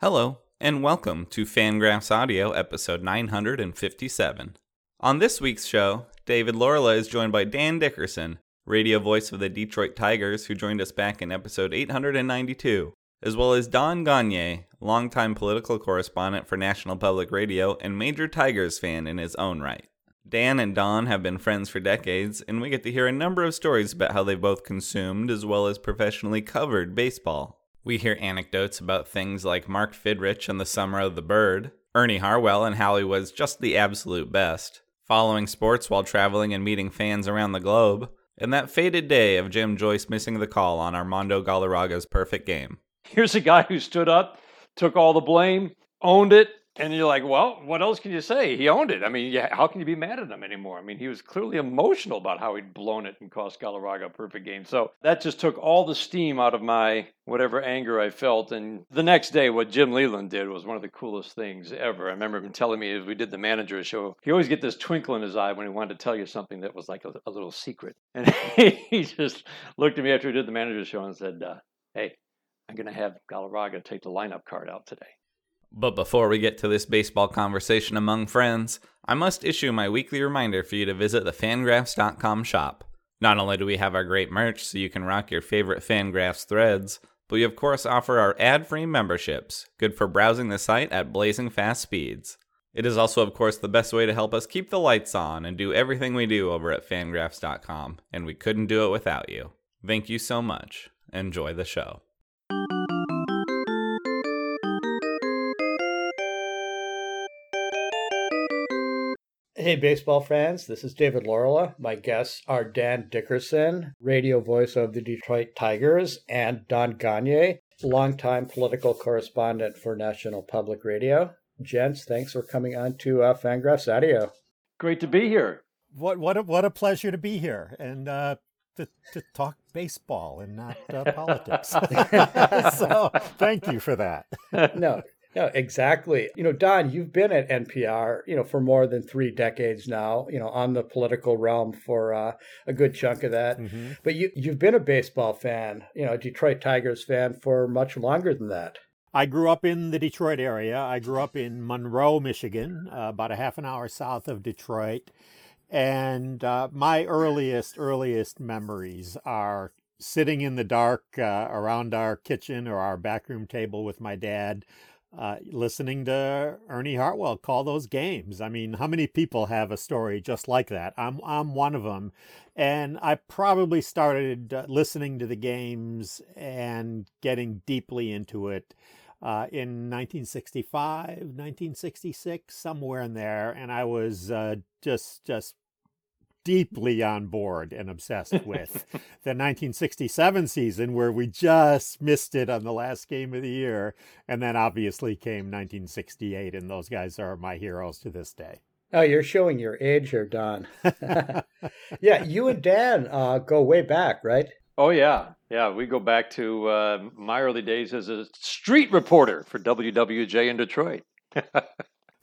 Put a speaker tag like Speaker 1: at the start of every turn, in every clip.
Speaker 1: Hello, and welcome to Fangraphs Audio, episode 957. On this week's show, David Laurila is joined by Dan Dickerson, radio voice of the Detroit Tigers, who joined us back in episode 892, as well as Don Gonyea, longtime political correspondent for National Public Radio and major Tigers fan in his own right. Dan and Don have been friends for decades, and we get to hear a number of stories about how they both consumed as well as professionally covered baseball. We hear anecdotes about things like Mark Fidrych and the Summer of the Bird, Ernie Harwell and how he was just the absolute best, following sports while traveling and meeting fans around the globe, and that fated day of Jim Joyce missing the call on Armando Galarraga's perfect game.
Speaker 2: Here's a guy who stood up, took all the blame, owned it, and you're like, well, what else can you say? He owned it. I mean, yeah, how can you be mad at him anymore? I mean, he was clearly emotional about how he'd blown it and cost Galarraga a perfect game. So that just took all the steam out of my whatever anger I felt. And the next day, what Jim Leyland did was one of the coolest things ever. I remember him telling me as we did the manager show, he always get this twinkle in his eye when he wanted to tell you something that was like a, a little secret. And he just looked at me after we did the manager show and said, uh, hey, I'm going to have Galarraga take the lineup card out today.
Speaker 1: But before we get to this baseball conversation among friends, I must issue my weekly reminder for you to visit the fangraphs.com shop. Not only do we have our great merch so you can rock your favorite Fangraphs threads, but we of course offer our ad-free memberships, good for browsing the site at blazing fast speeds. It is also of course the best way to help us keep the lights on and do everything we do over at fangraphs.com, and we couldn't do it without you. Thank you so much. Enjoy the show.
Speaker 3: Hey, baseball fans, this is David Laurila. My guests are Dan Dickerson, radio voice of the Detroit Tigers, and Don Gonyea, longtime political correspondent for National Public Radio. Gents, thanks for coming on to uh, Fangraphs Audio.
Speaker 2: Great to be here.
Speaker 4: What what a, what a pleasure to be here and uh, to to talk baseball and not uh, politics. so thank you for that.
Speaker 3: no, yeah, exactly. You know, Don, you've been at NPR, you know, for more than three decades now. You know, on the political realm for uh, a good chunk of that. Mm-hmm. But you you've been a baseball fan, you know, a Detroit Tigers fan for much longer than that.
Speaker 4: I grew up in the Detroit area. I grew up in Monroe, Michigan, uh, about a half an hour south of Detroit. And uh, my earliest, earliest memories are sitting in the dark uh, around our kitchen or our back room table with my dad, uh, listening to Ernie Harwell call those games. I mean, how many people have a story just like that? I'm I'm one of them, and I probably started uh, listening to the games and getting deeply into it uh, in 1965, 1966, somewhere in there, and I was uh, just just deeply on board and obsessed with the 1967 season where we just missed it on the last game of the year. And then obviously came 1968 and those guys are my heroes to this day.
Speaker 3: Oh you're showing your age here don. Yeah you and dan uh, go way back right?
Speaker 2: Oh yeah. Yeah we go back to uh, my early days as a street reporter for wwj in detroit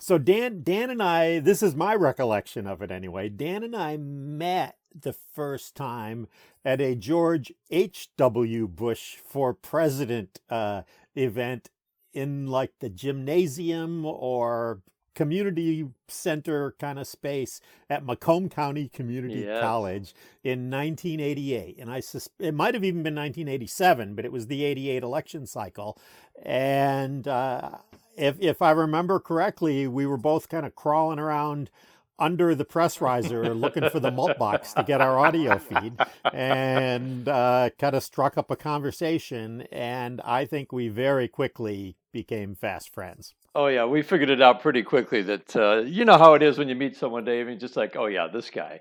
Speaker 4: so Dan Dan and I this is my recollection of it anyway. Dan and I met the first time at a George H.W. Bush for president uh, event in like the gymnasium or community center kind of space at Macomb County Community yes. College in 1988. And I sus- it might have even been 1987, but it was the 88 election cycle. And uh, if if I remember correctly, we were both kind of crawling around under the press riser looking for the mult box to get our audio feed and uh, kind of struck up a conversation and i think we very quickly became fast friends
Speaker 2: oh yeah we figured it out pretty quickly that uh, you know how it is when you meet someone dave and just like oh yeah this guy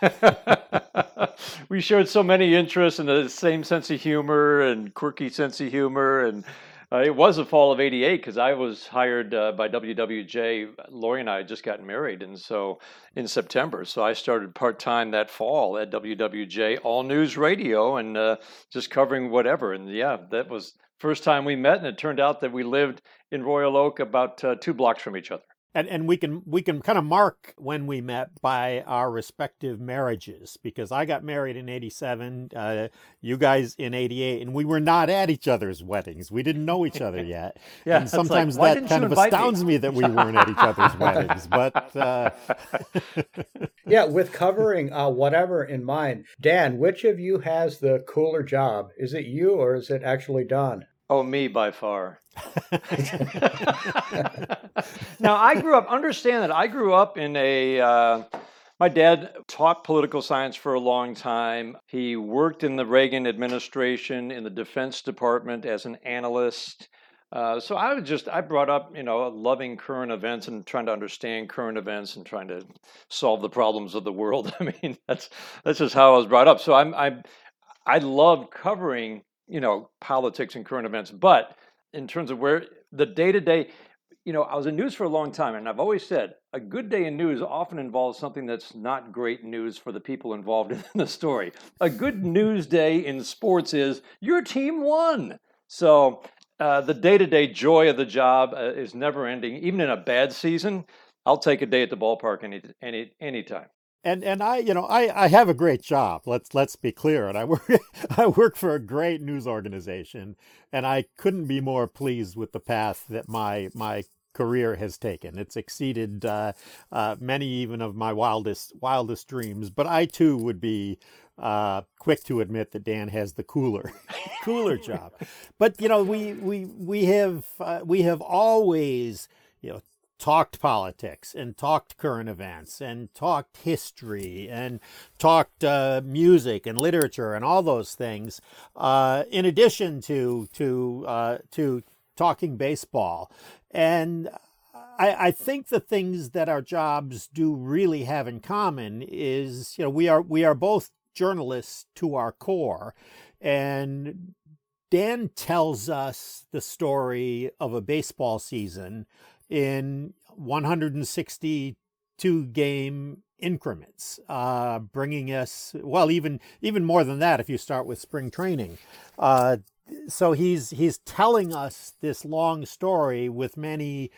Speaker 2: we shared so many interests and the same sense of humor and quirky sense of humor and uh, it was the fall of 88 because I was hired uh, by WWJ. Lori and I had just gotten married. And so in September, so I started part time that fall at WWJ, all news radio, and uh, just covering whatever. And yeah, that was first time we met. And it turned out that we lived in Royal Oak about uh, two blocks from each other.
Speaker 4: And and we can we can kind of mark when we met by our respective marriages because I got married in '87, uh, you guys in '88, and we were not at each other's weddings. We didn't know each other yet.
Speaker 2: Yeah,
Speaker 4: and
Speaker 2: it's like,
Speaker 4: sometimes that kind of
Speaker 2: invite me?
Speaker 4: astounds me that we weren't at each other's weddings. But uh,
Speaker 3: Yeah, with covering uh, whatever in mind. Dan, which of you has the cooler job? Is it you or is it actually Don?
Speaker 2: Oh, me by far. now, I grew up, understand that I grew up in a, uh, my dad taught political science for a long time. He worked in the Reagan administration in the Defense Department as an analyst. Uh, so I was just, I brought up, you know, loving current events and trying to understand current events and trying to solve the problems of the world. I mean, that's, that's just how I was brought up. So I'm, I'm, I love covering, you know, politics and current events, but in terms of where the day to day, you know, I was in news for a long time, and I've always said a good day in news often involves something that's not great news for the people involved in the story. A good news day in sports is your team won. So uh, the day to day joy of the job uh, is never ending. Even in a bad season, I'll take a day at the ballpark any any anytime.
Speaker 4: And and I, you know, I, I have a great job. Let's let's be clear. And I work I work for a great news organization, and I couldn't be more pleased with the path that my my career has taken. It's exceeded uh, uh, many even of my wildest wildest dreams. But I too would be uh, quick to admit that Dan has the cooler cooler job. But you know, we we we have uh, we have always you know talked politics and talked current events and talked history and talked uh, music and literature and all those things, uh, in addition to to uh, to talking baseball. And I, I think the things that our jobs do really have in common is you know we are we are both journalists to our core, and Dan tells us the story of a baseball season in 162 game increments, uh, bringing us well even even more than that if you start with spring training. Uh, so he's he's telling us this long story with many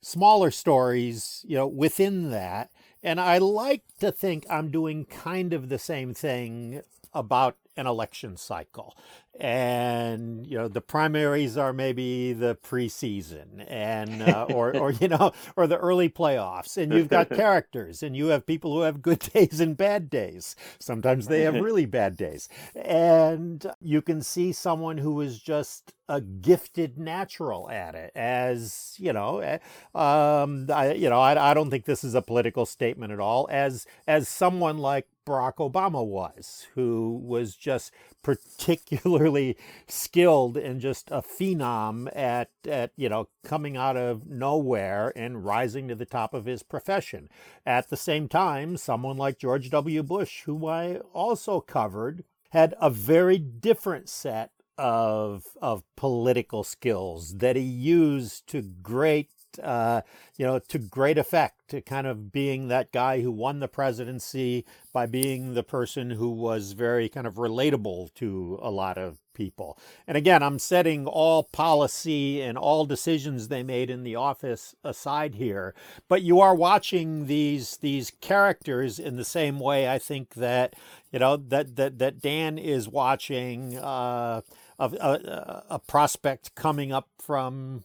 Speaker 4: smaller stories, you know, within that. And I like to think I'm doing kind of the same thing about an election cycle. And you know, the primaries are maybe the preseason, and uh, or or you know, or the early playoffs. And you've got characters, and you have people who have good days and bad days. Sometimes they have really bad days, and you can see someone who is just a gifted natural at it. As you know, eh, um, I, you know, I, I don't think this is a political statement at all. As as someone like Barack Obama was, who was just particularly skilled and just a phenom at, at you know coming out of nowhere and rising to the top of his profession. At the same time, someone like George W. Bush, who I also covered, had a very different set of of political skills that he used to great uh, you know, to great effect, to kind of being that guy who won the presidency by being the person who was very kind of relatable to a lot of people. And again, I'm setting all policy and all decisions they made in the office aside here, but you are watching these these characters in the same way. I think that you know that that that Dan is watching. Uh, a, a prospect coming up from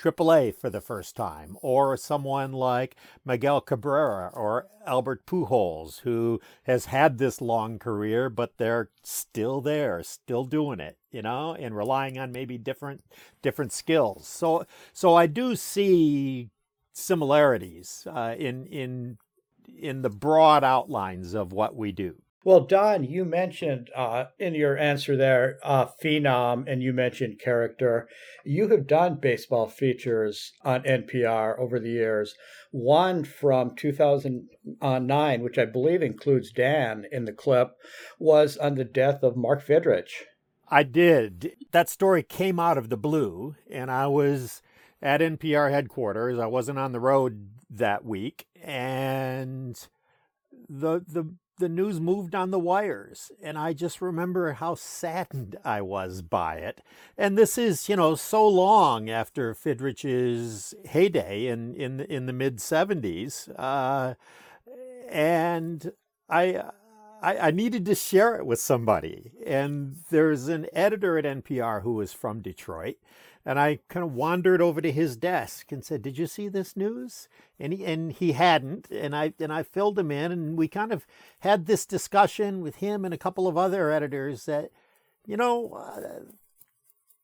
Speaker 4: AAA for the first time, or someone like Miguel Cabrera or Albert Pujols, who has had this long career, but they're still there, still doing it, you know, and relying on maybe different different skills. So, so I do see similarities uh, in in in the broad outlines of what we do.
Speaker 3: Well, Don, you mentioned uh, in your answer there uh, phenom, and you mentioned character. You have done baseball features on NPR over the years. One from 2009, which I believe includes Dan in the clip, was on the death of Mark Fidrych.
Speaker 4: I did. That story came out of the blue, and I was at NPR headquarters. I wasn't on the road that week, and the the the news moved on the wires. And I just remember how saddened I was by it. And this is, you know, so long after Fidrych's heyday in, in, in the mid 70s. Uh, and I, I, I needed to share it with somebody. And there's an editor at NPR who was from Detroit. And I kind of wandered over to his desk and said, "Did you see this news?" And he and he hadn't. And I and I filled him in, and we kind of had this discussion with him and a couple of other editors that, you know, uh,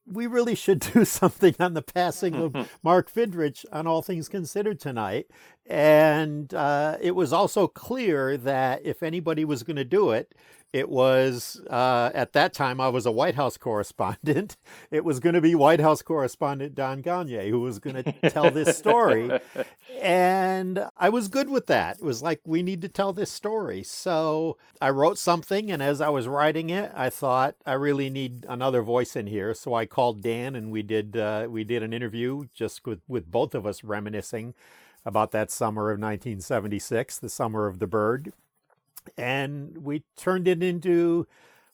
Speaker 4: we really should do something on the passing of Mark Fidrych on All Things Considered tonight. And uh, it was also clear that if anybody was going to do it, it was uh, at that time I was a White House correspondent. It was going to be White House correspondent Don Gonyea who was going to tell this story, and I was good with that. It was like we need to tell this story, so I wrote something, and as I was writing it, I thought I really need another voice in here. So I called Dan, and we did uh, we did an interview just with with both of us reminiscing about that summer of 1976, the summer of the bird and we turned it into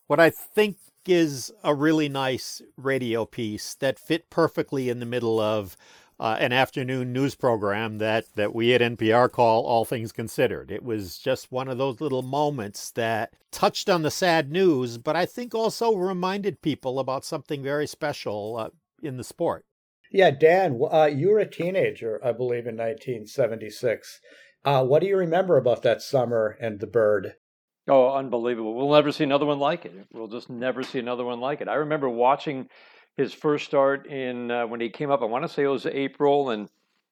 Speaker 4: what I think is a really nice radio piece that fit perfectly in the middle of uh, an afternoon news program that, that we at NPR call All Things Considered. It was just one of those little moments that touched on the sad news, but I think also reminded people about something very special uh, in the sport.
Speaker 3: Yeah, Dan, uh, you were a teenager, I believe, in 1976. Uh, what do you remember about that summer and the bird?
Speaker 2: Oh, unbelievable. We'll never see another one like it. We'll just never see another one like it. I remember watching his first start in uh, when he came up. I want to say it was April, and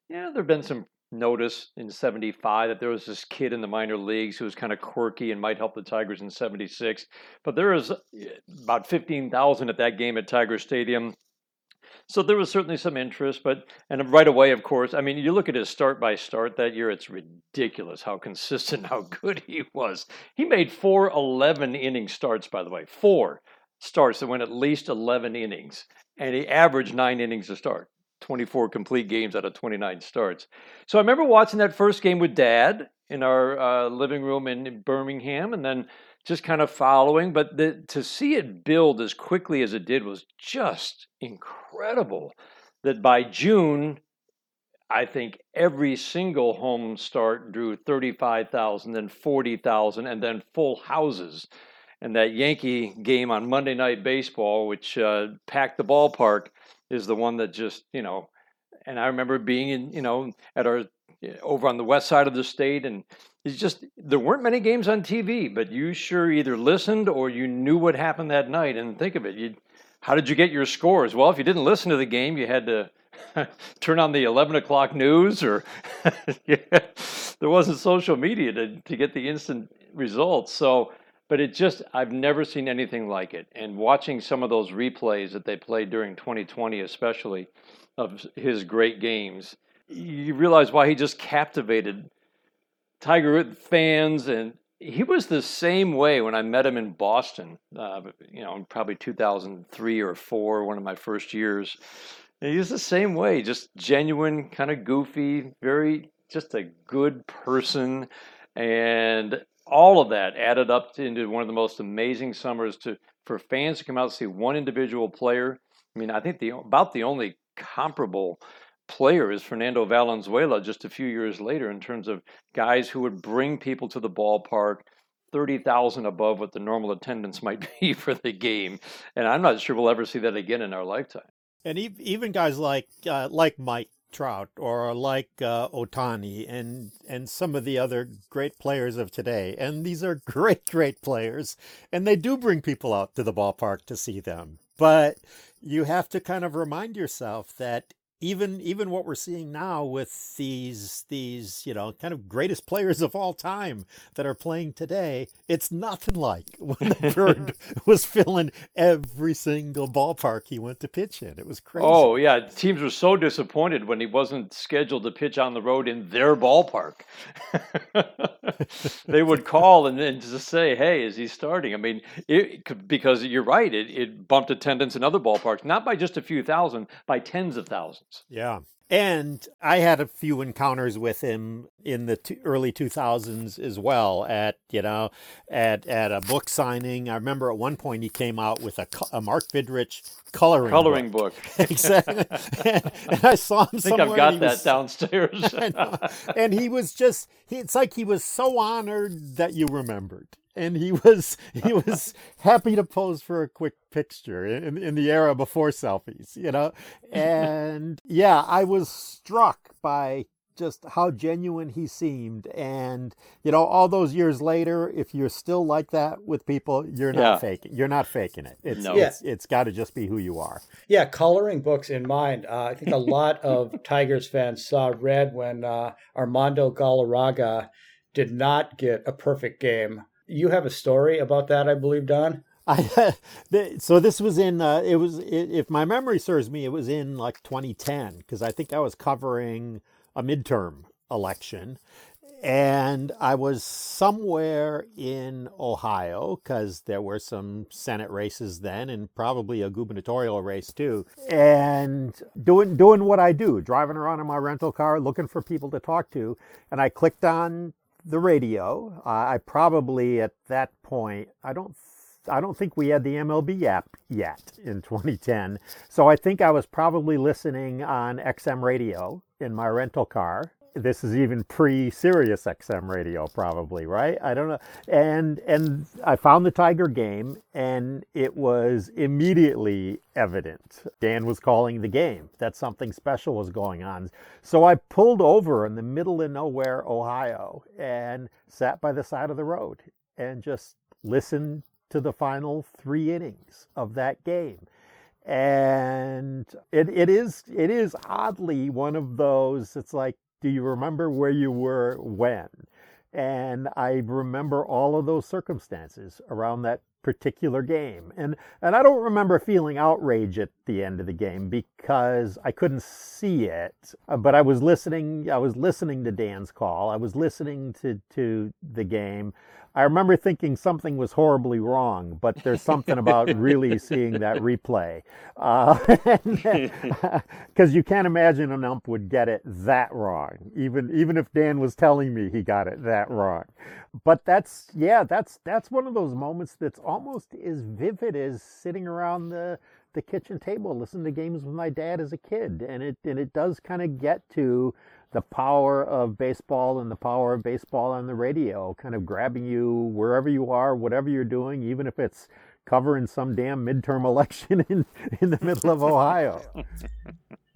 Speaker 2: yeah, there'd been some notice in 75 that there was this kid in the minor leagues who was kind of quirky and might help the Tigers in 76. But there was about 15,000 at that game at Tiger Stadium. So there was certainly some interest, but and right away, of course, I mean, you look at his start by start that year; it's ridiculous how consistent, how good he was. He made four 11 inning starts, by the way, four starts that went at least 11 innings, and he averaged nine innings a start. 24 complete games out of 29 starts. So I remember watching that first game with dad in our uh, living room in Birmingham, and then just kind of following. But the, to see it build as quickly as it did was just incredible. That by June, I think every single home start drew 35,000, then 40,000, and then full houses. And that Yankee game on Monday Night Baseball, which uh, packed the ballpark, is the one that just, you know, and I remember being in, you know, at our over on the west side of the state and it's just there weren't many games on TV, but you sure either listened or you knew what happened that night. And think of it, you how did you get your scores? Well, if you didn't listen to the game, you had to turn on the 11 o'clock news, or yeah, there wasn't social media to, to get the instant results. So, but it just, I've never seen anything like it. And watching some of those replays that they played during 2020, especially of his great games, you realize why he just captivated Tiger fans, and he was the same way when I met him in Boston. Uh, you know, probably 2003 or four, one of my first years. And he was the same way, just genuine, kind of goofy, very just a good person, and all of that added up into one of the most amazing summers to for fans to come out and see one individual player. I mean, I think the about the only comparable player is Fernando Valenzuela just a few years later in terms of guys who would bring people to the ballpark 30,000 above what the normal attendance might be for the game. And I'm not sure we'll ever see that again in our lifetime.
Speaker 4: And even guys like uh, like Mike Trout or like uh, Ohtani and and some of the other great players of today. And these are great, great players, and they do bring people out to the ballpark to see them. But you have to kind of remind yourself that even even what we're seeing now with these these you know kind of greatest players of all time that are playing today it's nothing like when the bird was filling every single ballpark he went to pitch in. It was crazy.
Speaker 2: Oh yeah teams were so disappointed when he wasn't scheduled to pitch on the road in their ballpark. They would call and then just say hey is he starting? I mean it, because you're right it, it bumped attendance in other ballparks not by just a few thousand by tens of thousands
Speaker 4: yeah. And I had a few encounters with him in the t- early 2000s as well at, you know, at, at a book signing. I remember at one point he came out with a, a Mark Fidrych coloring
Speaker 2: coloring
Speaker 4: book.
Speaker 2: book.
Speaker 4: exactly. and, and I saw him
Speaker 2: I think. I've got that
Speaker 4: was-
Speaker 2: downstairs.
Speaker 4: And he was just he, it's like he was so honored that you remembered and he was he was happy to pose for a quick picture in, in the era before selfies you know and yeah i was struck by just how genuine he seemed and you know all those years later if you're still like that with people you're not
Speaker 2: Yeah.
Speaker 4: faking you're not faking it it's
Speaker 2: No.
Speaker 4: it's, it's got to just be who you are
Speaker 3: Yeah, coloring books in mind. Uh, I think a lot of Tigers fans saw red when uh, Armando Galarraga did not get a perfect game. You have a story about that, I believe, Don?
Speaker 4: I so this was in uh, it was if my memory serves me it was in like 2010 because I think I was covering a midterm election and I was somewhere in Ohio because there were some Senate races then and probably a gubernatorial race too and doing doing what I do driving around in my rental car looking for people to talk to and I clicked on the radio uh, I probably at that point I don't I don't think we had the MLB app yet in 2010. So I think I was probably listening on XM radio in my rental car. This is even pre Sirius XM radio, probably, right? I don't know. And and I found the Tiger game, and it was immediately evident. Dan was calling the game. That something special was going on. So I pulled over in the middle of nowhere, Ohio, and sat by the side of the road and just listened to the final three innings of that game. And it, it is it is oddly one of those, it's like, do you remember where you were when? And I remember all of those circumstances around that particular game. And and I don't remember feeling outrage at the end of the game because I couldn't see it. Uh, But I was listening I was listening to Dan's call. I was listening to to the game. I remember thinking something was horribly wrong, but there's something about really seeing that replay. Because you can't imagine an ump would get it that wrong, even even if Dan was telling me he got it that wrong. But that's yeah, that's that's one of those moments that's almost as vivid as sitting around the the kitchen table listening to games with my dad as a kid, and it and it does kind of get to the power of baseball and the power of baseball on the radio, kind of grabbing you wherever you are, whatever you're doing, even if it's covering some damn midterm election in, in the middle of Ohio.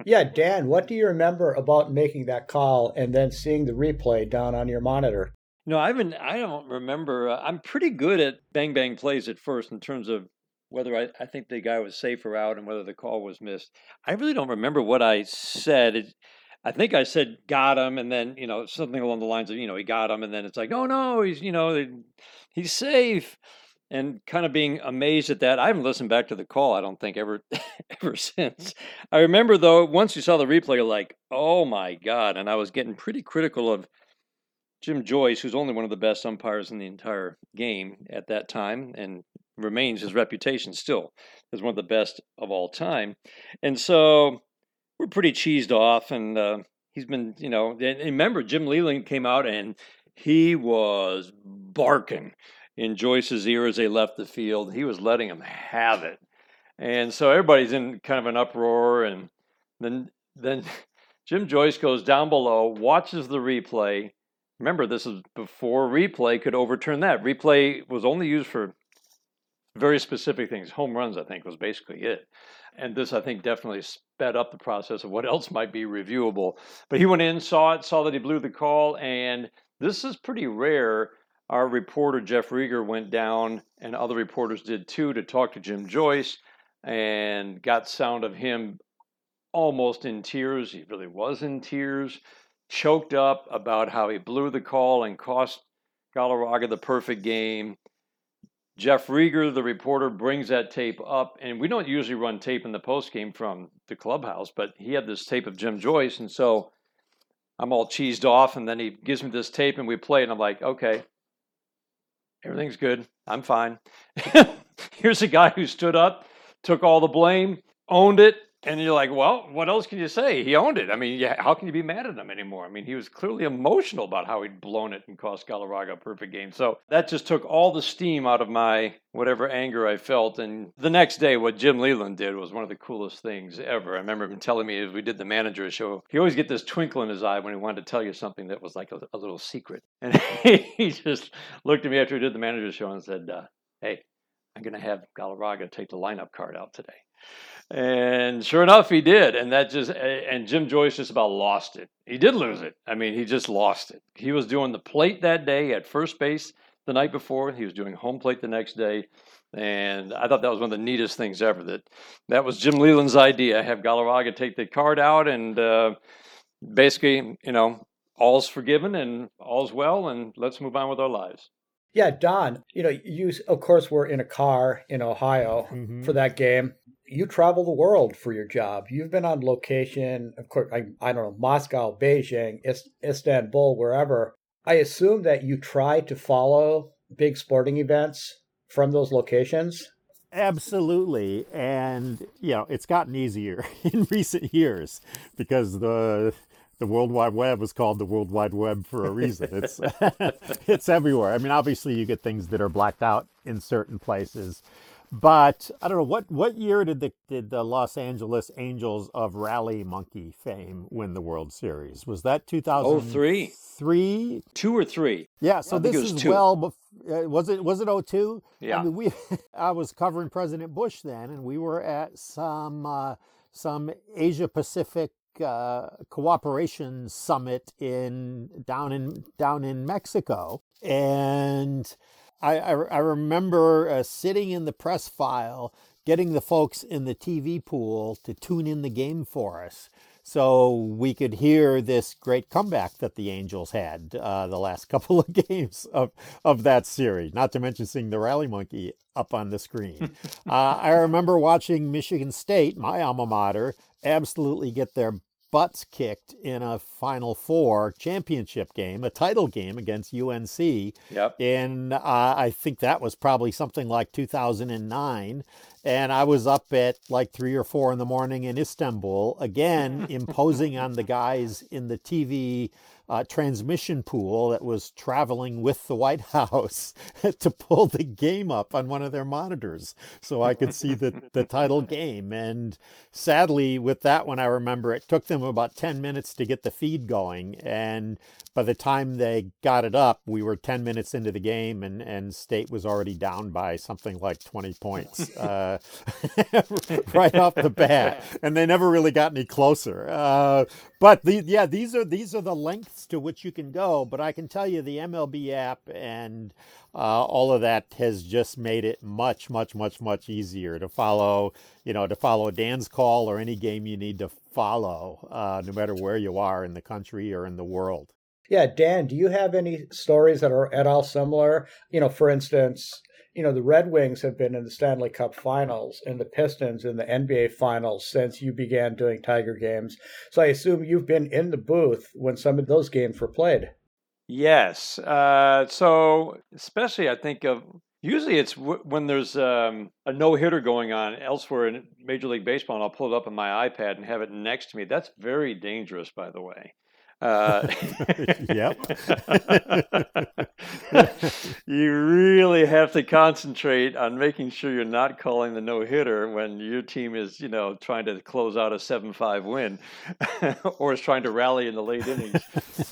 Speaker 3: Yeah, Dan, what do you remember about making that call and then seeing the replay down on your monitor?
Speaker 2: No, I haven't. I don't remember. Uh, I'm pretty good at bang bang plays at first in terms of whether I, I think the guy was safe or out and whether the call was missed. I really don't remember what I said. It, I think I said got him, and then you know something along the lines of you know he got him, and then it's like no, no, he's you know he's safe, and kind of being amazed at that. I haven't listened back to the call. I don't think ever ever since. I remember though once you saw the replay, like oh my god, and I was getting pretty critical of. Jim Joyce, who's only one of the best umpires in the entire game at that time, and remains his reputation still as one of the best of all time. And so we're pretty cheesed off, and uh, he's been, you know, and remember Jim Leyland came out and he was barking in Joyce's ear as they left the field. He was letting him have it, and so everybody's in kind of an uproar, and then then Jim Joyce goes down below, watches the replay. Remember, this is before replay could overturn that. Replay was only used for very specific things. Home runs, I think, was basically it. And this, I think, definitely sped up the process of what else might be reviewable. But he went in, saw it, saw that he blew the call, and this is pretty rare. Our reporter, Jeff Riger, went down, and other reporters did too, to talk to Jim Joyce and got sound of him almost in tears. He really was in tears, choked up about how he blew the call and cost Galarraga the perfect game. Jeff Riger, the reporter, brings that tape up, and we don't usually run tape in the post game from the clubhouse, but he had this tape of Jim Joyce, and so I'm all cheesed off, and then he gives me this tape, and we play, and I'm like, okay, everything's good, I'm fine. Here's a guy who stood up, took all the blame, owned it, and you're like, well, what else can you say? He owned it. I mean, yeah, how can you be mad at him anymore? I mean, he was clearly emotional about how he'd blown it and cost Galarraga a perfect game. So that just took all the steam out of my whatever anger I felt. And the next day, what Jim Leyland did was one of the coolest things ever. I remember him telling me as we did the manager show, he always get this twinkle in his eye when he wanted to tell you something that was like a, a little secret. And he just looked at me after he did the manager show and said, uh, hey, I'm going to have Galarraga take the lineup card out today. And sure enough, he did. And that just, and Jim Joyce just about lost it. He did lose it. I mean, he just lost it. He was doing the plate that day at first base the night before. He was doing home plate the next day. And I thought that was one of the neatest things ever. That that was Jim Leyland's idea. Have Galarraga take the card out, and uh, basically, you know, all's forgiven and all's well, and let's move on with our lives.
Speaker 3: Yeah, Don, you know, you of course were in a car in Ohio mm-hmm. for that game. You travel the world for your job. You've been on location, of course, I, I don't know, Moscow, Beijing, Istanbul, wherever. I assume that you try to follow big sporting events from those locations.
Speaker 4: Absolutely. And, you know, it's gotten easier in recent years because the the World Wide Web was called the World Wide Web for a reason. It's it's everywhere. I mean, obviously you get things that are blacked out in certain places, but I don't know what what year did the did the Los Angeles Angels of Rally Monkey fame win the World Series? Was that 2003? Three,
Speaker 2: two or three?
Speaker 4: Yeah. So this is two. well. Uh, was it was it 02?
Speaker 2: Yeah.
Speaker 4: I mean, we I was covering President Bush then, and we were at some uh, some Asia Pacific uh, cooperation summit in down in down in Mexico, and I I, I remember uh, sitting in the press file, getting the folks in the TV pool to tune in the game for us. So we could hear this great comeback that the Angels had uh, the last couple of games of, of that series, not to mention seeing the Rally Monkey up on the screen. uh, I remember watching Michigan State, my alma mater, absolutely get their butts kicked in a Final Four championship game, a title game against UNC.
Speaker 2: Yep.
Speaker 4: And uh, I think that was probably something like 2009. And I was up at like three or four in the morning in Istanbul, again, imposing on the guys in the TV uh, transmission pool that was traveling with the White House to pull the game up on one of their monitors so I could see the, the title game. And sadly, with that one, I remember it took them about 10 minutes to get the feed going. And by the time they got it up, we were 10 minutes into the game and, and State was already down by something like 20 points uh, right off the bat. And they never really got any closer. Uh, but the, yeah, these are these are the lengths to which you can go. But I can tell you the MLB app and uh, all of that has just made it much, much, much, much easier to follow. You know, to follow Dan's call or any game you need to follow, uh, no matter where you are in the country or in the world.
Speaker 3: Yeah, Dan, do you have any stories that are at all similar? You know, for instance, you know, the Red Wings have been in the Stanley Cup finals and the Pistons in the NBA finals since you began doing Tiger games. So I assume you've been in the booth when some of those games were played.
Speaker 2: Yes. Uh, so, especially I think of usually it's w- when there's um, a no hitter going on elsewhere in Major League Baseball, and I'll pull it up on my iPad and have it next to me. That's very dangerous, by the way. Uh,
Speaker 4: yep.
Speaker 2: you really have to concentrate on making sure you're not calling the no hitter when your team is, you know, trying to close out a 7 5 win or is trying to rally in the late innings.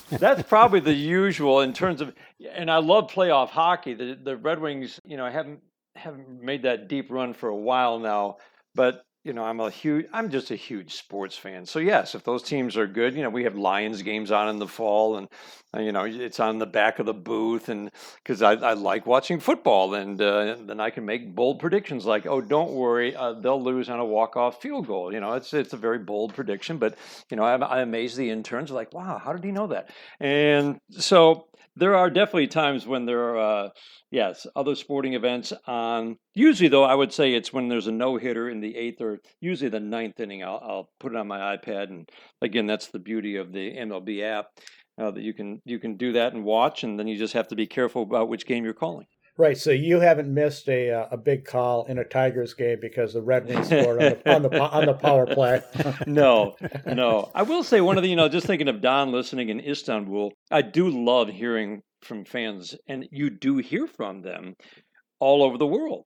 Speaker 2: That's probably the usual in terms of, and I love playoff hockey. The, the Red Wings, you know, haven't, haven't made that deep run for a while now, but you know, I'm a huge, I'm just a huge sports fan. So yes, if those teams are good, you know, we have Lions games on in the fall, and uh, you know, it's on the back of the booth, and because I, I like watching football, and uh, then I can make bold predictions like, oh, don't worry, uh, they'll lose on a walk off field goal. You know, it's it's a very bold prediction, but you know, I'm, I amaze the interns like, wow, how did he know that? And so there are definitely times when there are, uh, yes, other sporting events on. Usually, though, I would say it's when there's a no hitter in the eighth or usually the ninth inning. I'll, I'll put it on my iPad, and again, that's the beauty of the MLB app uh, that you can you can do that and watch, and then you just have to be careful about which game you're calling.
Speaker 3: Right. So you haven't missed a uh, a big call in a Tigers game because the Red Wings scored on the on the, on the power play.
Speaker 2: no, no. I will say one of the you know just thinking of Don listening in Istanbul, I do love hearing from fans, and you do hear from them all over the world.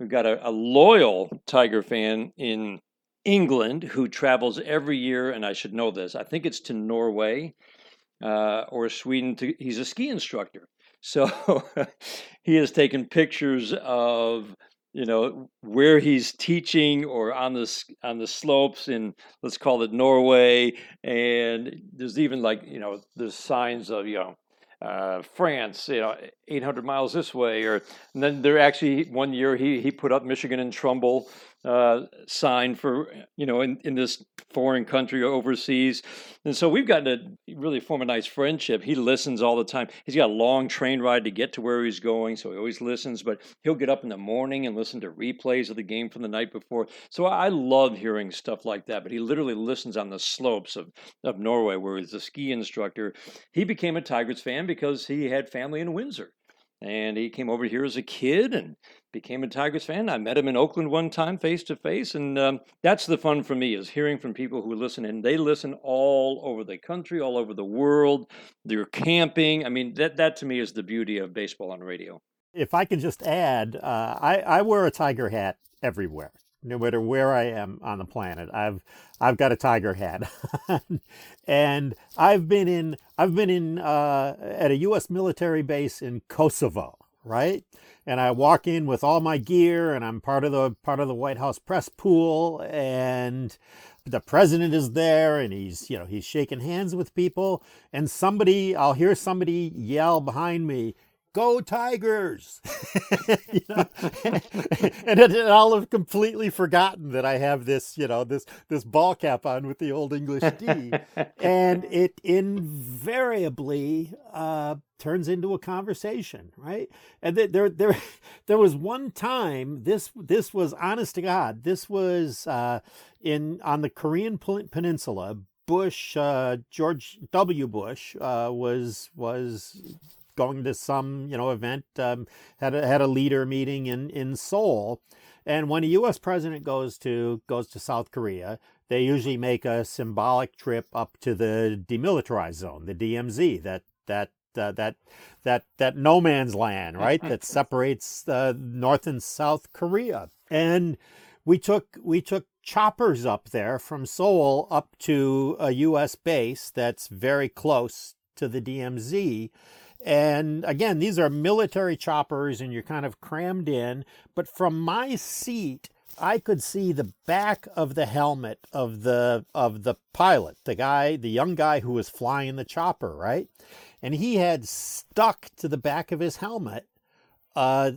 Speaker 2: We've got a, a loyal Tiger fan in England who travels every year, and I should know this. I think it's to Norway uh, or Sweden. To, he's a ski instructor, so he has taken pictures of you know where he's teaching or on the on the slopes in let's call it Norway, and there's even like you know there's signs of you know uh, France, you know, 800 miles this way, or and then there actually one year he he put up Michigan and Trumbull uh, sign for you know in, in this foreign country or overseas. And so we've gotten to really form a nice friendship. He listens all the time. He's got a long train ride to get to where he's going so he always listens but he'll get up in the morning and listen to replays of the game from the night before. So i love hearing stuff like that but he literally listens on the slopes of, of norway where he's a ski instructor. He became a tigers fan because he had family in windsor and he came over here as a kid and became a Tigers fan. I met him in Oakland one time, face to face, and um, that's the fun for me is hearing from people who listen, and they listen all over the country, all over the world. They're camping. I mean, that that to me is the beauty of baseball on radio.
Speaker 4: If I can just add, uh, I I wear a Tiger hat everywhere no matter where I am on the planet. I've I've got a tiger hat, and I've been in I've been in uh, at a U.S. military base in Kosovo, right? And I walk in with all my gear, and I'm part of the part of the White House press pool, and the president is there, and he's you know he's shaking hands with people, and somebody I'll hear somebody yell behind me go Tigers. you know? and it, I'll have completely forgotten that I have this, you know, this this ball cap on with the old English D, and it invariably uh, turns into a conversation, right? And there, there, there was one time. This this was honest to God. This was uh, in on the Korean Peninsula. Bush, uh, George W. Bush, uh, was was going to some you know event um, had a, had a leader meeting in in Seoul, and when a U.S. president goes to goes to South Korea, they usually make a symbolic trip up to the demilitarized zone, the DMZ, that that uh, that that that no man's land, right? that separates uh, North and South Korea, and we took we took choppers up there from Seoul up to a U.S. base that's very close to the DMZ and again, these are military choppers and you're kind of crammed in. But from my seat, I could see the back of the helmet of the of the pilot, the guy, the young guy who was flying the chopper, right? And he had stuck to the back of his helmet uh,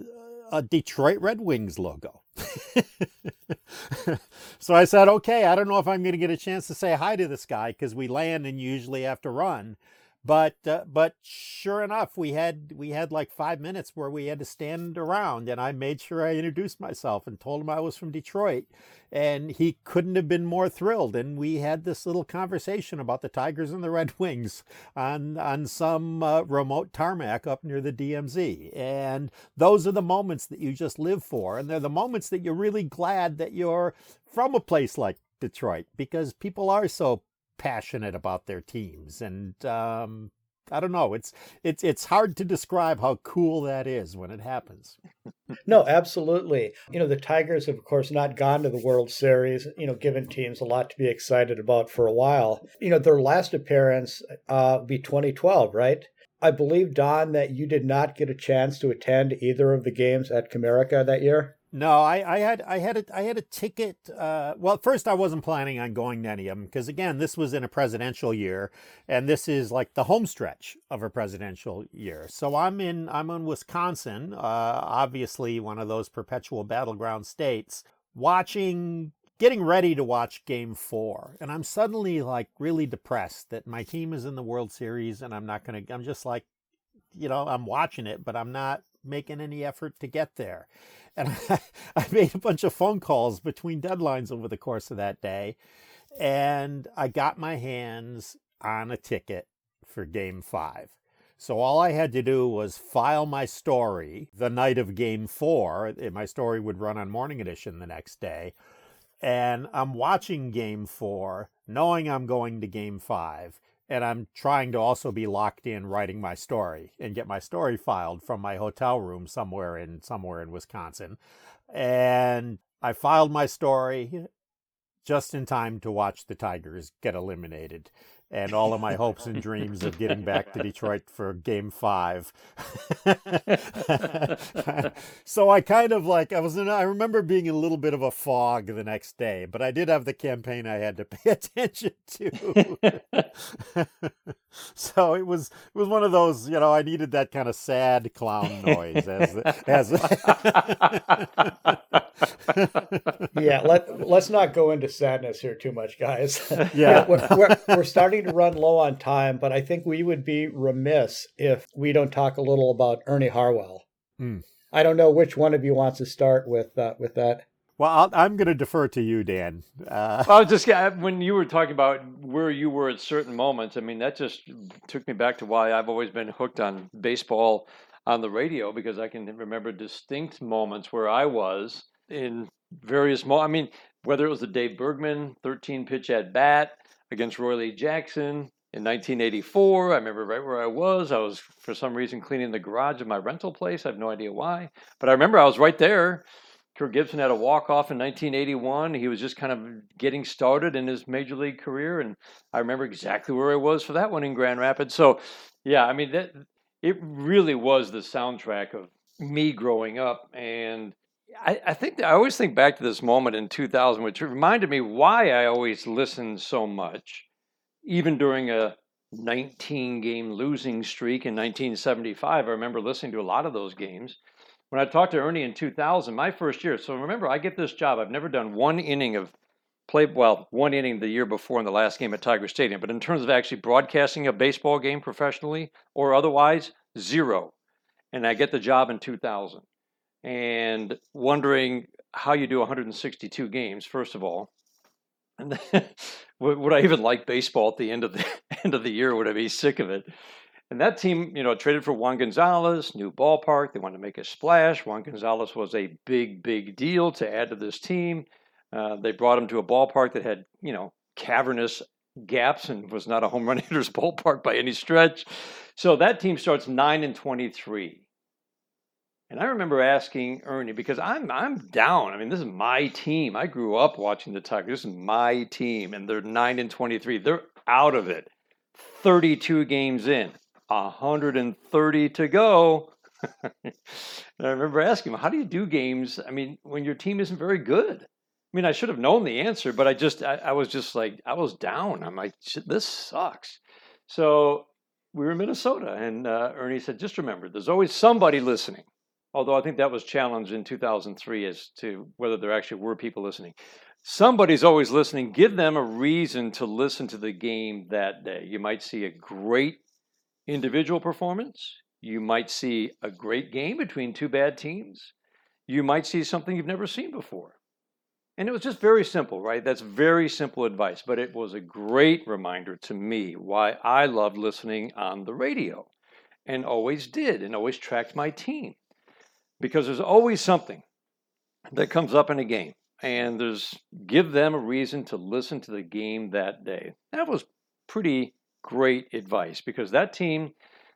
Speaker 4: a Detroit Red Wings logo. so I said, okay, I don't know if I'm going to get a chance to say hi to this guy because we land and usually have to run. But uh, but sure enough, we had we had like five minutes where we had to stand around, and I made sure I introduced myself and told him I was from Detroit, and he couldn't have been more thrilled. And we had this little conversation about the Tigers and the Red Wings on on some uh, remote tarmac up near the DMZ. And those are the moments that you just live for, and they're the moments that you're really glad that you're from a place like Detroit because people are so passionate about their teams and um, I don't know. It's it's it's hard to describe how cool that is when it happens.
Speaker 3: no, absolutely. You know, the Tigers have of course not gone to the World Series, you know, given teams a lot to be excited about for a while. You know, their last appearance uh be 2012, right? I believe Don that you did not get a chance to attend either of the games at Comerica that year.
Speaker 4: No, I, I had I had a I had a ticket. Uh, well, first I wasn't planning on going to any of them because again, this was in a presidential year, and this is like the home stretch of a presidential year. So I'm in I'm in Wisconsin, uh, obviously one of those perpetual battleground states, watching, getting ready to watch Game Four, and I'm suddenly like really depressed that my team is in the World Series, and I'm not gonna. I'm just like, you know, I'm watching it, but I'm not making any effort to get there. And I, I made a bunch of phone calls between deadlines over the course of that day. And I got my hands on a ticket for game five. So all I had to do was file my story the night of game four. My story would run on Morning Edition the next day. And I'm watching game four, knowing I'm going to game five. And I'm trying to also be locked in writing my story and get my story filed from my hotel room somewhere in somewhere in Wisconsin. And I filed my story just in time to watch the Tigers get eliminated and all of my hopes and dreams of getting back to Detroit for game five. so I kind of like, I was in, I remember being in a little bit of a fog the next day, but I did have the campaign I had to pay attention to. so it was, it was one of those, you know, I needed that kind of sad clown noise as, as,
Speaker 3: yeah, let, let's not go into sadness here too much, guys. Yeah. we're, we're, we're starting to run low on time, but I think we would be remiss if we don't talk a little about Ernie Harwell. Mm. I don't know which one of you wants to start with uh, with that.
Speaker 4: Well, i am going to defer to you, Dan.
Speaker 2: Uh... Well, just when you were talking about where you were at certain moments, I mean, that just took me back to why I've always been hooked on baseball on the radio because I can remember distinct moments where I was in various moments. I mean, whether it was the Dave Bergman 13 pitch at bat, against Roy Lee Jackson in 1984. I remember right where I was. I was, for some reason, cleaning the garage of my rental place. I have no idea why. But I remember I was right there. Kirk Gibson had a walk off in 1981. He was just kind of getting started in his major league career, and I remember exactly where I was for that one in Grand Rapids. So, yeah, I mean that it really was the soundtrack of me growing up, and I, I think I always think back to this moment in 2000, which reminded me why I always listened so much, even during a 19 game losing streak in 1975. I remember listening to a lot of those games. When I talked to Ernie in 2000, my first year, so remember, I get this job. I've never done one inning of play, well, one inning the year before in the last game at Tiger Stadium, but in terms of actually broadcasting a baseball game professionally or otherwise, zero. And I get the job in 2000 and wondering how you do 162 games, first of all. And then, would I even like baseball at the end of the end of the year? Would I be sick of it? And that team, you know, traded for Juan Gonzalez, new ballpark. They wanted to make a splash. Juan Gonzalez was a big, big deal to add to this team. Uh, they brought him to a ballpark that had, you know, cavernous gaps and was not a home run hitter's ballpark by any stretch. So that team starts nine and twenty-three. And I remember asking Ernie because I'm I'm down. I mean, this is my team. I grew up watching the Tigers. This is my team, and they're nine and twenty-three. They're out of it. Thirty-two games in, hundred and thirty to go. and I remember asking him, "How do you do games? I mean, when your team isn't very good." I mean, I should have known the answer, but I just I, I was just like I was down. I'm like, this sucks. So we were in Minnesota, and uh, Ernie said, "Just remember, there's always somebody listening." Although I think that was challenged in 2003 as to whether there actually were people listening. Somebody's always listening. Give them a reason to listen to the game that day. You might see a great individual performance. You might see a great game between two bad teams. You might see something you've never seen before. And it was just very simple, right? That's very simple advice, but it was a great reminder to me why I loved listening on the radio and always did and always tracked my team because there's always something that comes up in a game and there's give them a reason to listen to the game that day. That was pretty great advice because that team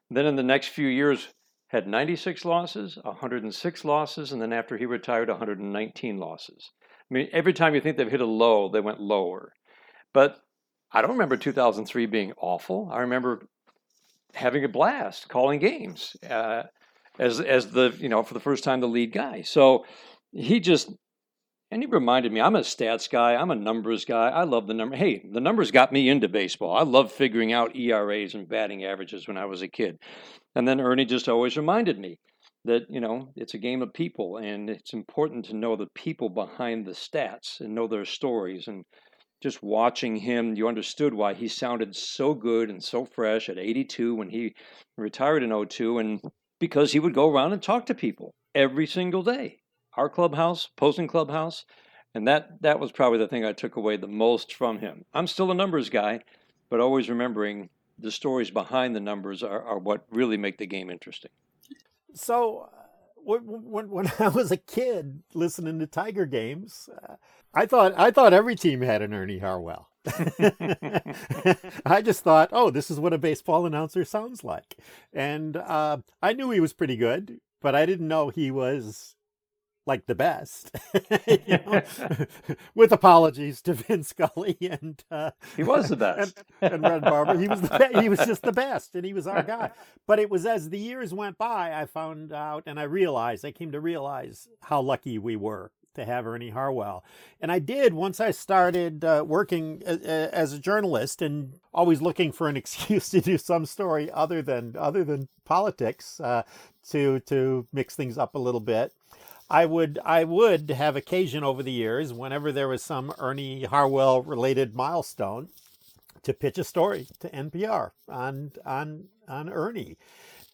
Speaker 2: then in the next few years had 96 losses 106 losses and then after he retired 119 losses. I mean every time you think they've hit a low they went lower. But i don't remember 2003 being awful. I remember having a blast calling games. Uh, as as the you know for the first time the lead guy. So he just and he reminded me I'm a stats guy, I'm a numbers guy. I love the number. Hey, the numbers got me into baseball. I love figuring out ERAs and batting averages when I was a kid. And then Ernie just always reminded me that you know it's a game of people and it's important to know the people behind the stats and know their stories and just watching him you understood why he sounded so good and so fresh at 82 when he retired in 02 and because he would go around and talk to people every single day. Our clubhouse, Posing Clubhouse, and that that was probably the thing I took away the most from him. I'm still a numbers guy, but always remembering the stories behind the numbers are, are what really make the game interesting.
Speaker 4: So, uh, when, when I was a kid listening to Tiger games, uh, I thought I thought every team had an Ernie Harwell. I just thought, oh, this is what a baseball announcer sounds like, and uh, I knew he was pretty good, but I didn't know he was like the best. With apologies to Vin Scully and uh,
Speaker 2: he was the best
Speaker 4: and, and Red Barber, he was the he was just the best, and he was our guy. But it was as the years went by, I found out, and I realized, I came to realize how lucky we were to have Ernie Harwell. And I did once I started uh, working a, a, as a journalist and always looking for an excuse to do some story other than other than politics uh, to to mix things up a little bit. I would I would have occasion over the years, whenever there was some Ernie Harwell related milestone, to pitch a story to NPR on on on Ernie,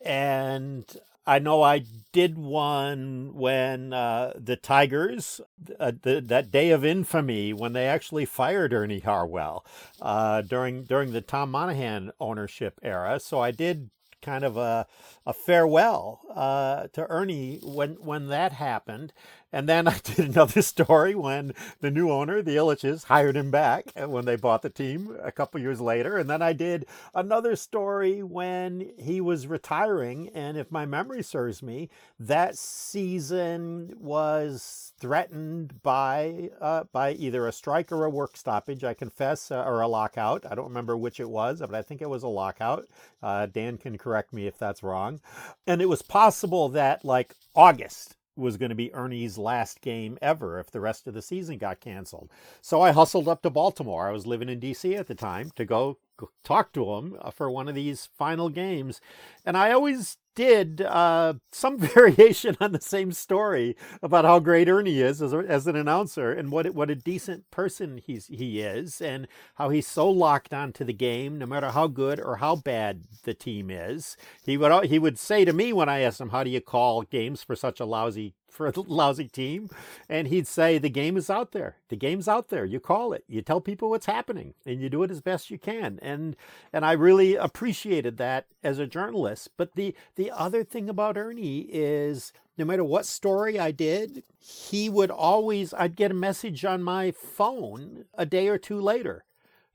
Speaker 4: and I know I did one when uh, the Tigers, uh, the, that day of infamy, when they actually fired Ernie Harwell uh, during during the Tom Monaghan ownership era. So I did kind of a, a farewell uh, to Ernie when when that happened. And then I did another story when the new owner, the Ilitches, hired him back when they bought the team a couple years later. And then I did another story when he was retiring. And if my memory serves me, that season was threatened by uh, by either a strike or a work stoppage. I confess, uh, or a lockout. I don't remember which it was, but I think it was a lockout. Uh, Dan can correct me if that's wrong. And it was possible that like August was going to be Ernie's last game ever if the rest of the season got canceled. So I hustled up to Baltimore. I was living in DC at the time to go talk to him uh, for one of these final games. And I always did uh, some variation on the same story about how great Ernie is as, a, as an announcer and what what a decent person he's he is and how he's so locked onto the game no matter how good or how bad the team is. He would he would say to me when I asked him how do you call games for such a lousy for a lousy team. And he'd say, The game is out there. The game's out there. You call it. You tell people what's happening and you do it as best you can. And and I really appreciated that as a journalist. But the the other thing about Ernie is no matter what story I did, he would always I'd get a message on my phone a day or two later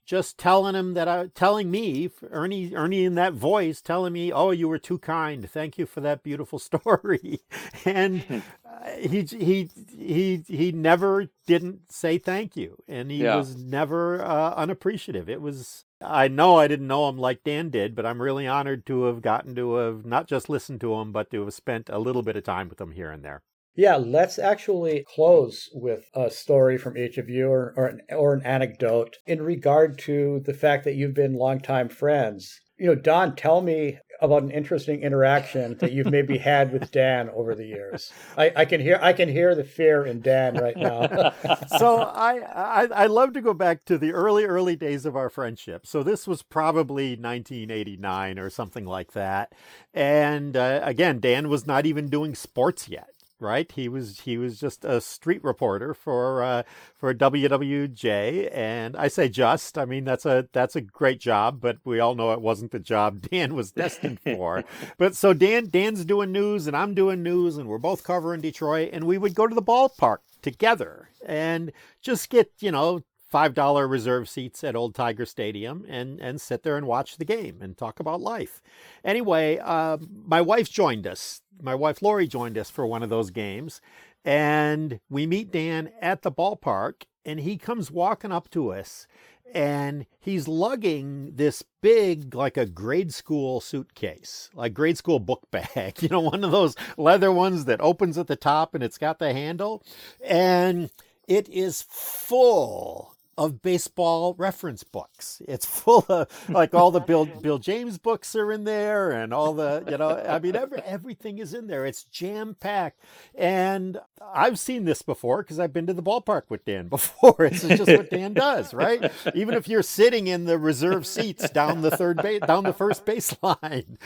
Speaker 4: just telling him that I telling me Ernie Ernie in that voice telling me, "Oh, you were too kind. Thank you for that beautiful story." and uh, he he he he never didn't say thank you, and he yeah. was never uh, unappreciative. It was I know I didn't know him like Dan did, but I'm really honored to have gotten to have not just listened to him, but to have spent a little bit of time with him here and there.
Speaker 3: Yeah, let's actually close with a story from each of you or, or, an, or an anecdote in regard to the fact that you've been longtime friends. You know, Don, tell me about an interesting interaction that you've maybe had with Dan over the years. I, I, can hear I can hear the fear in Dan right now.
Speaker 4: so I, I I love to go back to the early early days of our friendship. So this was probably 1989 or something like that. And uh, again, Dan was not even doing sports yet right? He was he was just a street reporter for uh, for WWJ, and I say just. I mean that's a that's a great job, but we all know it wasn't the job Dan was destined for. but so Dan Dan's doing news, and I'm doing news, and we're both covering Detroit, and we would go to the ballpark together and just get you know five dollar reserve seats at Old Tiger Stadium and and sit there and watch the game and talk about life. Anyway, uh, my wife joined us. My wife Lori joined us for one of those games, and we meet Dan at the ballpark, and he comes walking up to us. And he's lugging this big, like a grade school suitcase, like grade school book bag, you know, one of those leather ones that opens at the top and it's got the handle. And it is full of baseball reference books. It's full of like all the Bill Bill James books are in there and all the, you know, I mean every, everything is in there. It's jam packed. And I've seen this before because I've been to the ballpark with Dan before. It's just what Dan does, right? Even if you're sitting in the reserve seats down the third base down the first baseline.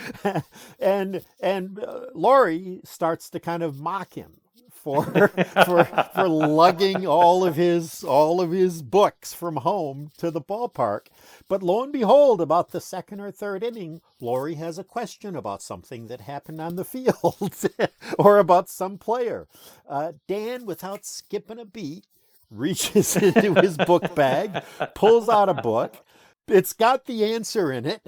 Speaker 4: and and uh, Lori starts to kind of mock him for for for lugging all of his all of his books from home to the ballpark. But lo and behold, about the second or third inning, Lori has a question about something that happened on the field or about some player. Uh, Dan, without skipping a beat, reaches into his book bag, pulls out a book, it's got the answer in it.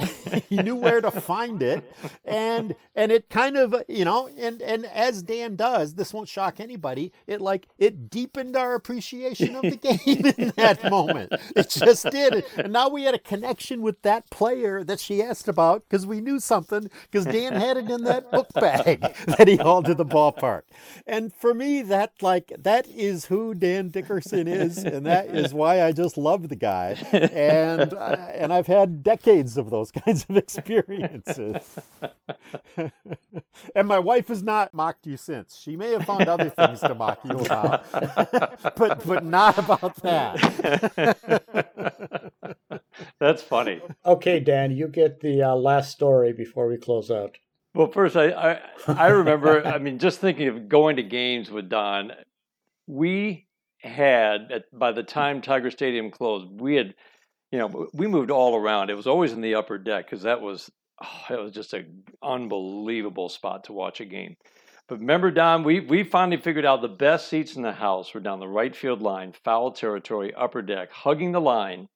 Speaker 4: he knew where to find it, and and it kind of you know and and as Dan does, this won't shock anybody. It like it deepened our appreciation of the game in that moment. It just did, and now we had a connection with that player that she asked about because we knew something because Dan had it in that book bag that he hauled to the ballpark. And for me, that like that is who Dan Dickerson is, and that is why I just love the guy. And. Uh, and I've had decades of those kinds of experiences. and my wife has not mocked you since. She may have found other things to mock you about, but but not about that.
Speaker 2: That's funny.
Speaker 3: Okay, Dan, you get the uh, last story before we close out.
Speaker 2: Well, first, I, I I remember. I mean, just thinking of going to games with Don, we had by the time Tiger Stadium closed, we had you know, we moved all around. It was always in the upper deck because that was oh, it was just an unbelievable spot to watch a game. But remember, Don, we we finally figured out the best seats in the house were down the right field line, foul territory, upper deck, hugging the line,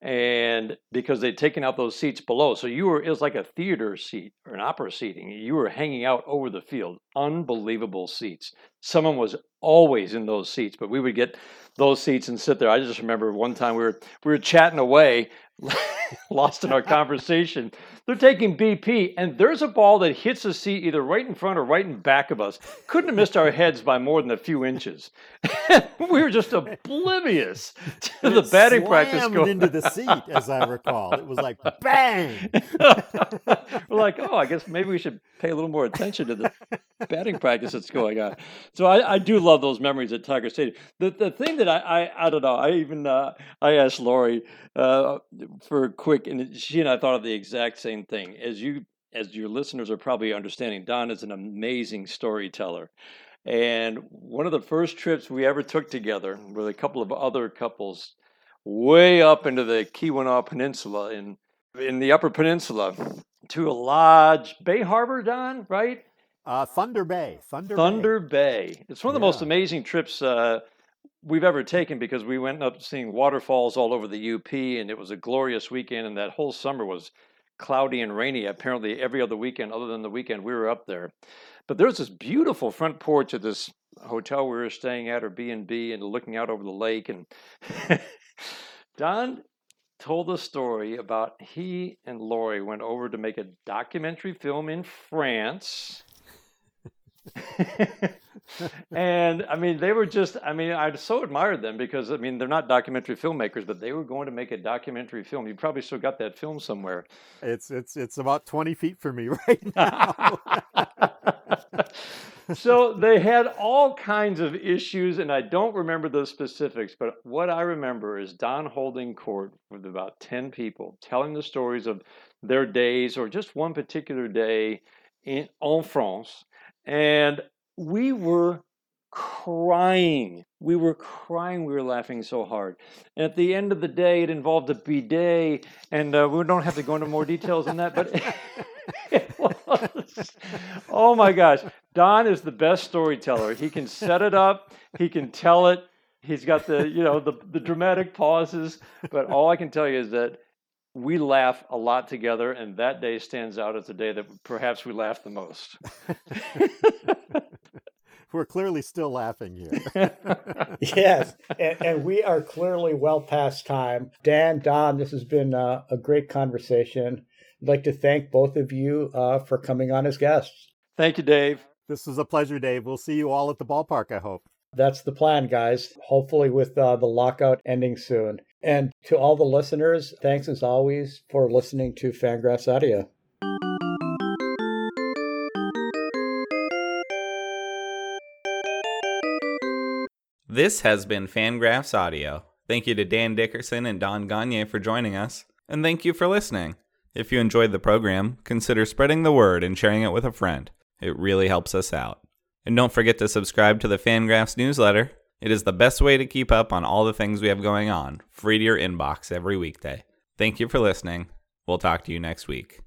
Speaker 2: and because they'd taken out those seats below, so you were it was like a theater seat or an opera seating. You were hanging out over the field. Unbelievable seats. Someone was always in those seats, but we would get those seats and sit there. I just remember one time we were we were chatting away, lost in our conversation. They're taking BP, and there's a ball that hits a seat either right in front or right in back of us. Couldn't have missed our heads by more than a few inches. we were just oblivious to the batting practice
Speaker 4: going into the seat, as I recall. It was like bang.
Speaker 2: we're like, oh, I guess maybe we should pay a little more attention to the batting practice that's going on. So I, I do love those memories at Tiger Stadium. The the thing that I I, I don't know. I even uh, I asked Lori uh, for a quick, and she and I thought of the exact same thing. As you as your listeners are probably understanding, Don is an amazing storyteller. And one of the first trips we ever took together with a couple of other couples way up into the Keweenaw Peninsula in in the Upper Peninsula to a lodge, Bay Harbor, Don, right?
Speaker 4: Uh, Thunder Bay. Thunder,
Speaker 2: Thunder Bay. Bay. It's one of the yeah. most amazing trips uh, we've ever taken because we went up seeing waterfalls all over the UP, and it was a glorious weekend. And that whole summer was cloudy and rainy. Apparently, every other weekend, other than the weekend we were up there. But there's this beautiful front porch of this hotel we were staying at, or B and B, and looking out over the lake. And Don told a story about he and Lori went over to make a documentary film in France. and I mean, they were just, I mean, I so admired them because, I mean, they're not documentary filmmakers, but they were going to make a documentary film. You probably still got that film somewhere.
Speaker 4: It's, it's, it's about 20 feet from me right now.
Speaker 2: so they had all kinds of issues, and I don't remember the specifics, but what I remember is Don holding court with about 10 people, telling the stories of their days or just one particular day in en France. And we were crying. We were crying. We were laughing so hard. And at the end of the day, it involved a bidet, and uh, we don't have to go into more details on that, but it was. Oh my gosh. Don is the best storyteller. He can set it up, he can tell it. He's got the, you know, the, the dramatic pauses. But all I can tell you is that we laugh a lot together, and that day stands out as the day that perhaps we laugh the most.
Speaker 4: We're clearly still laughing here.
Speaker 3: yes, and, and, we are clearly well past time. Dan, Don, this has been uh, a great conversation. I'd like to thank both of you uh, for coming on as guests.
Speaker 2: Thank you, Dave.
Speaker 4: This was a pleasure, Dave. We'll see you all at the ballpark, I hope.
Speaker 3: That's the plan, guys. Hopefully, with uh, the lockout ending soon. And to all the listeners, thanks as always for listening to Fangraphs Audio.
Speaker 1: This has been Fangraphs Audio. Thank you to Dan Dickerson and Don Gonyea for joining us, and thank you for listening. If you enjoyed the program, consider spreading the word and sharing it with a friend. It really helps us out. And don't forget to subscribe to the Fangraphs newsletter. It is the best way to keep up on all the things we have going on, free to your inbox every weekday. Thank you for listening. We'll talk to you next week.